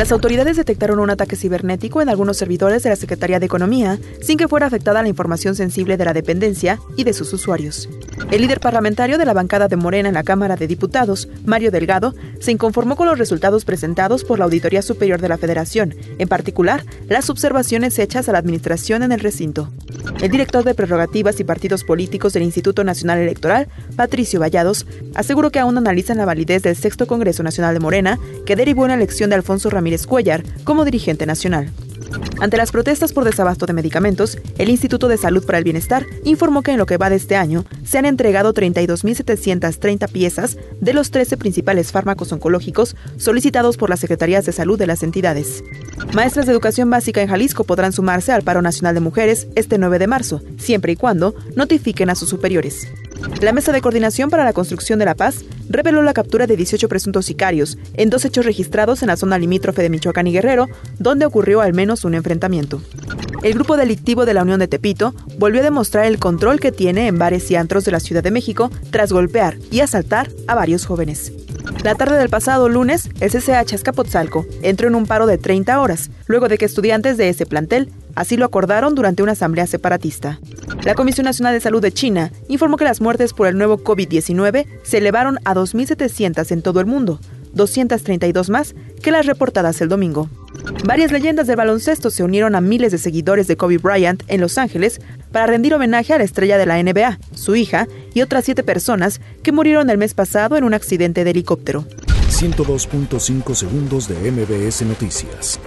Las autoridades detectaron un ataque cibernético en algunos servidores de la Secretaría de Economía sin que fuera afectada la información sensible de la dependencia y de sus usuarios. El líder parlamentario de la bancada de Morena en la Cámara de Diputados, Mario Delgado, se inconformó con los resultados presentados por la Auditoría Superior de la Federación, en particular las observaciones hechas a la administración en el recinto. El director de Prerrogativas y Partidos Políticos del Instituto Nacional Electoral, Patricio Vallados, aseguró que aún analizan la validez del sexto Congreso Nacional de Morena, que derivó en la elección de Alfonso Ramírez Cuellar como dirigente nacional. Ante las protestas por desabasto de medicamentos, el Instituto de Salud para el Bienestar informó que en lo que va de este año se han entregado 32.730 piezas de los 13 principales fármacos oncológicos solicitados por las Secretarías de Salud de las entidades. Maestras de educación básica en Jalisco podrán sumarse al paro nacional de mujeres este 9 de marzo, siempre y cuando notifiquen a sus superiores. La Mesa de Coordinación para la Construcción de la Paz reveló la captura de 18 presuntos sicarios en dos hechos registrados en la zona limítrofe de Michoacán y Guerrero, donde ocurrió al menos un enfrentamiento. El grupo delictivo de la Unión de Tepito volvió a demostrar el control que tiene en bares y antros de la Ciudad de México tras golpear y asaltar a varios jóvenes. La tarde del pasado lunes, el CCH Azcapotzalco entró en un paro de 30 horas, luego de que estudiantes de ese plantel así lo acordaron durante una asamblea separatista. La Comisión Nacional de Salud de China informó que las muertes por el nuevo COVID-19 se elevaron a 2.700 en todo el mundo, 232 más que las reportadas el domingo. Varias leyendas del baloncesto se unieron a miles de seguidores de Kobe Bryant en Los Ángeles para rendir homenaje a la estrella de la NBA, su hija y otras siete personas que murieron el mes pasado en un accidente de helicóptero. 102.5 segundos de MBS Noticias.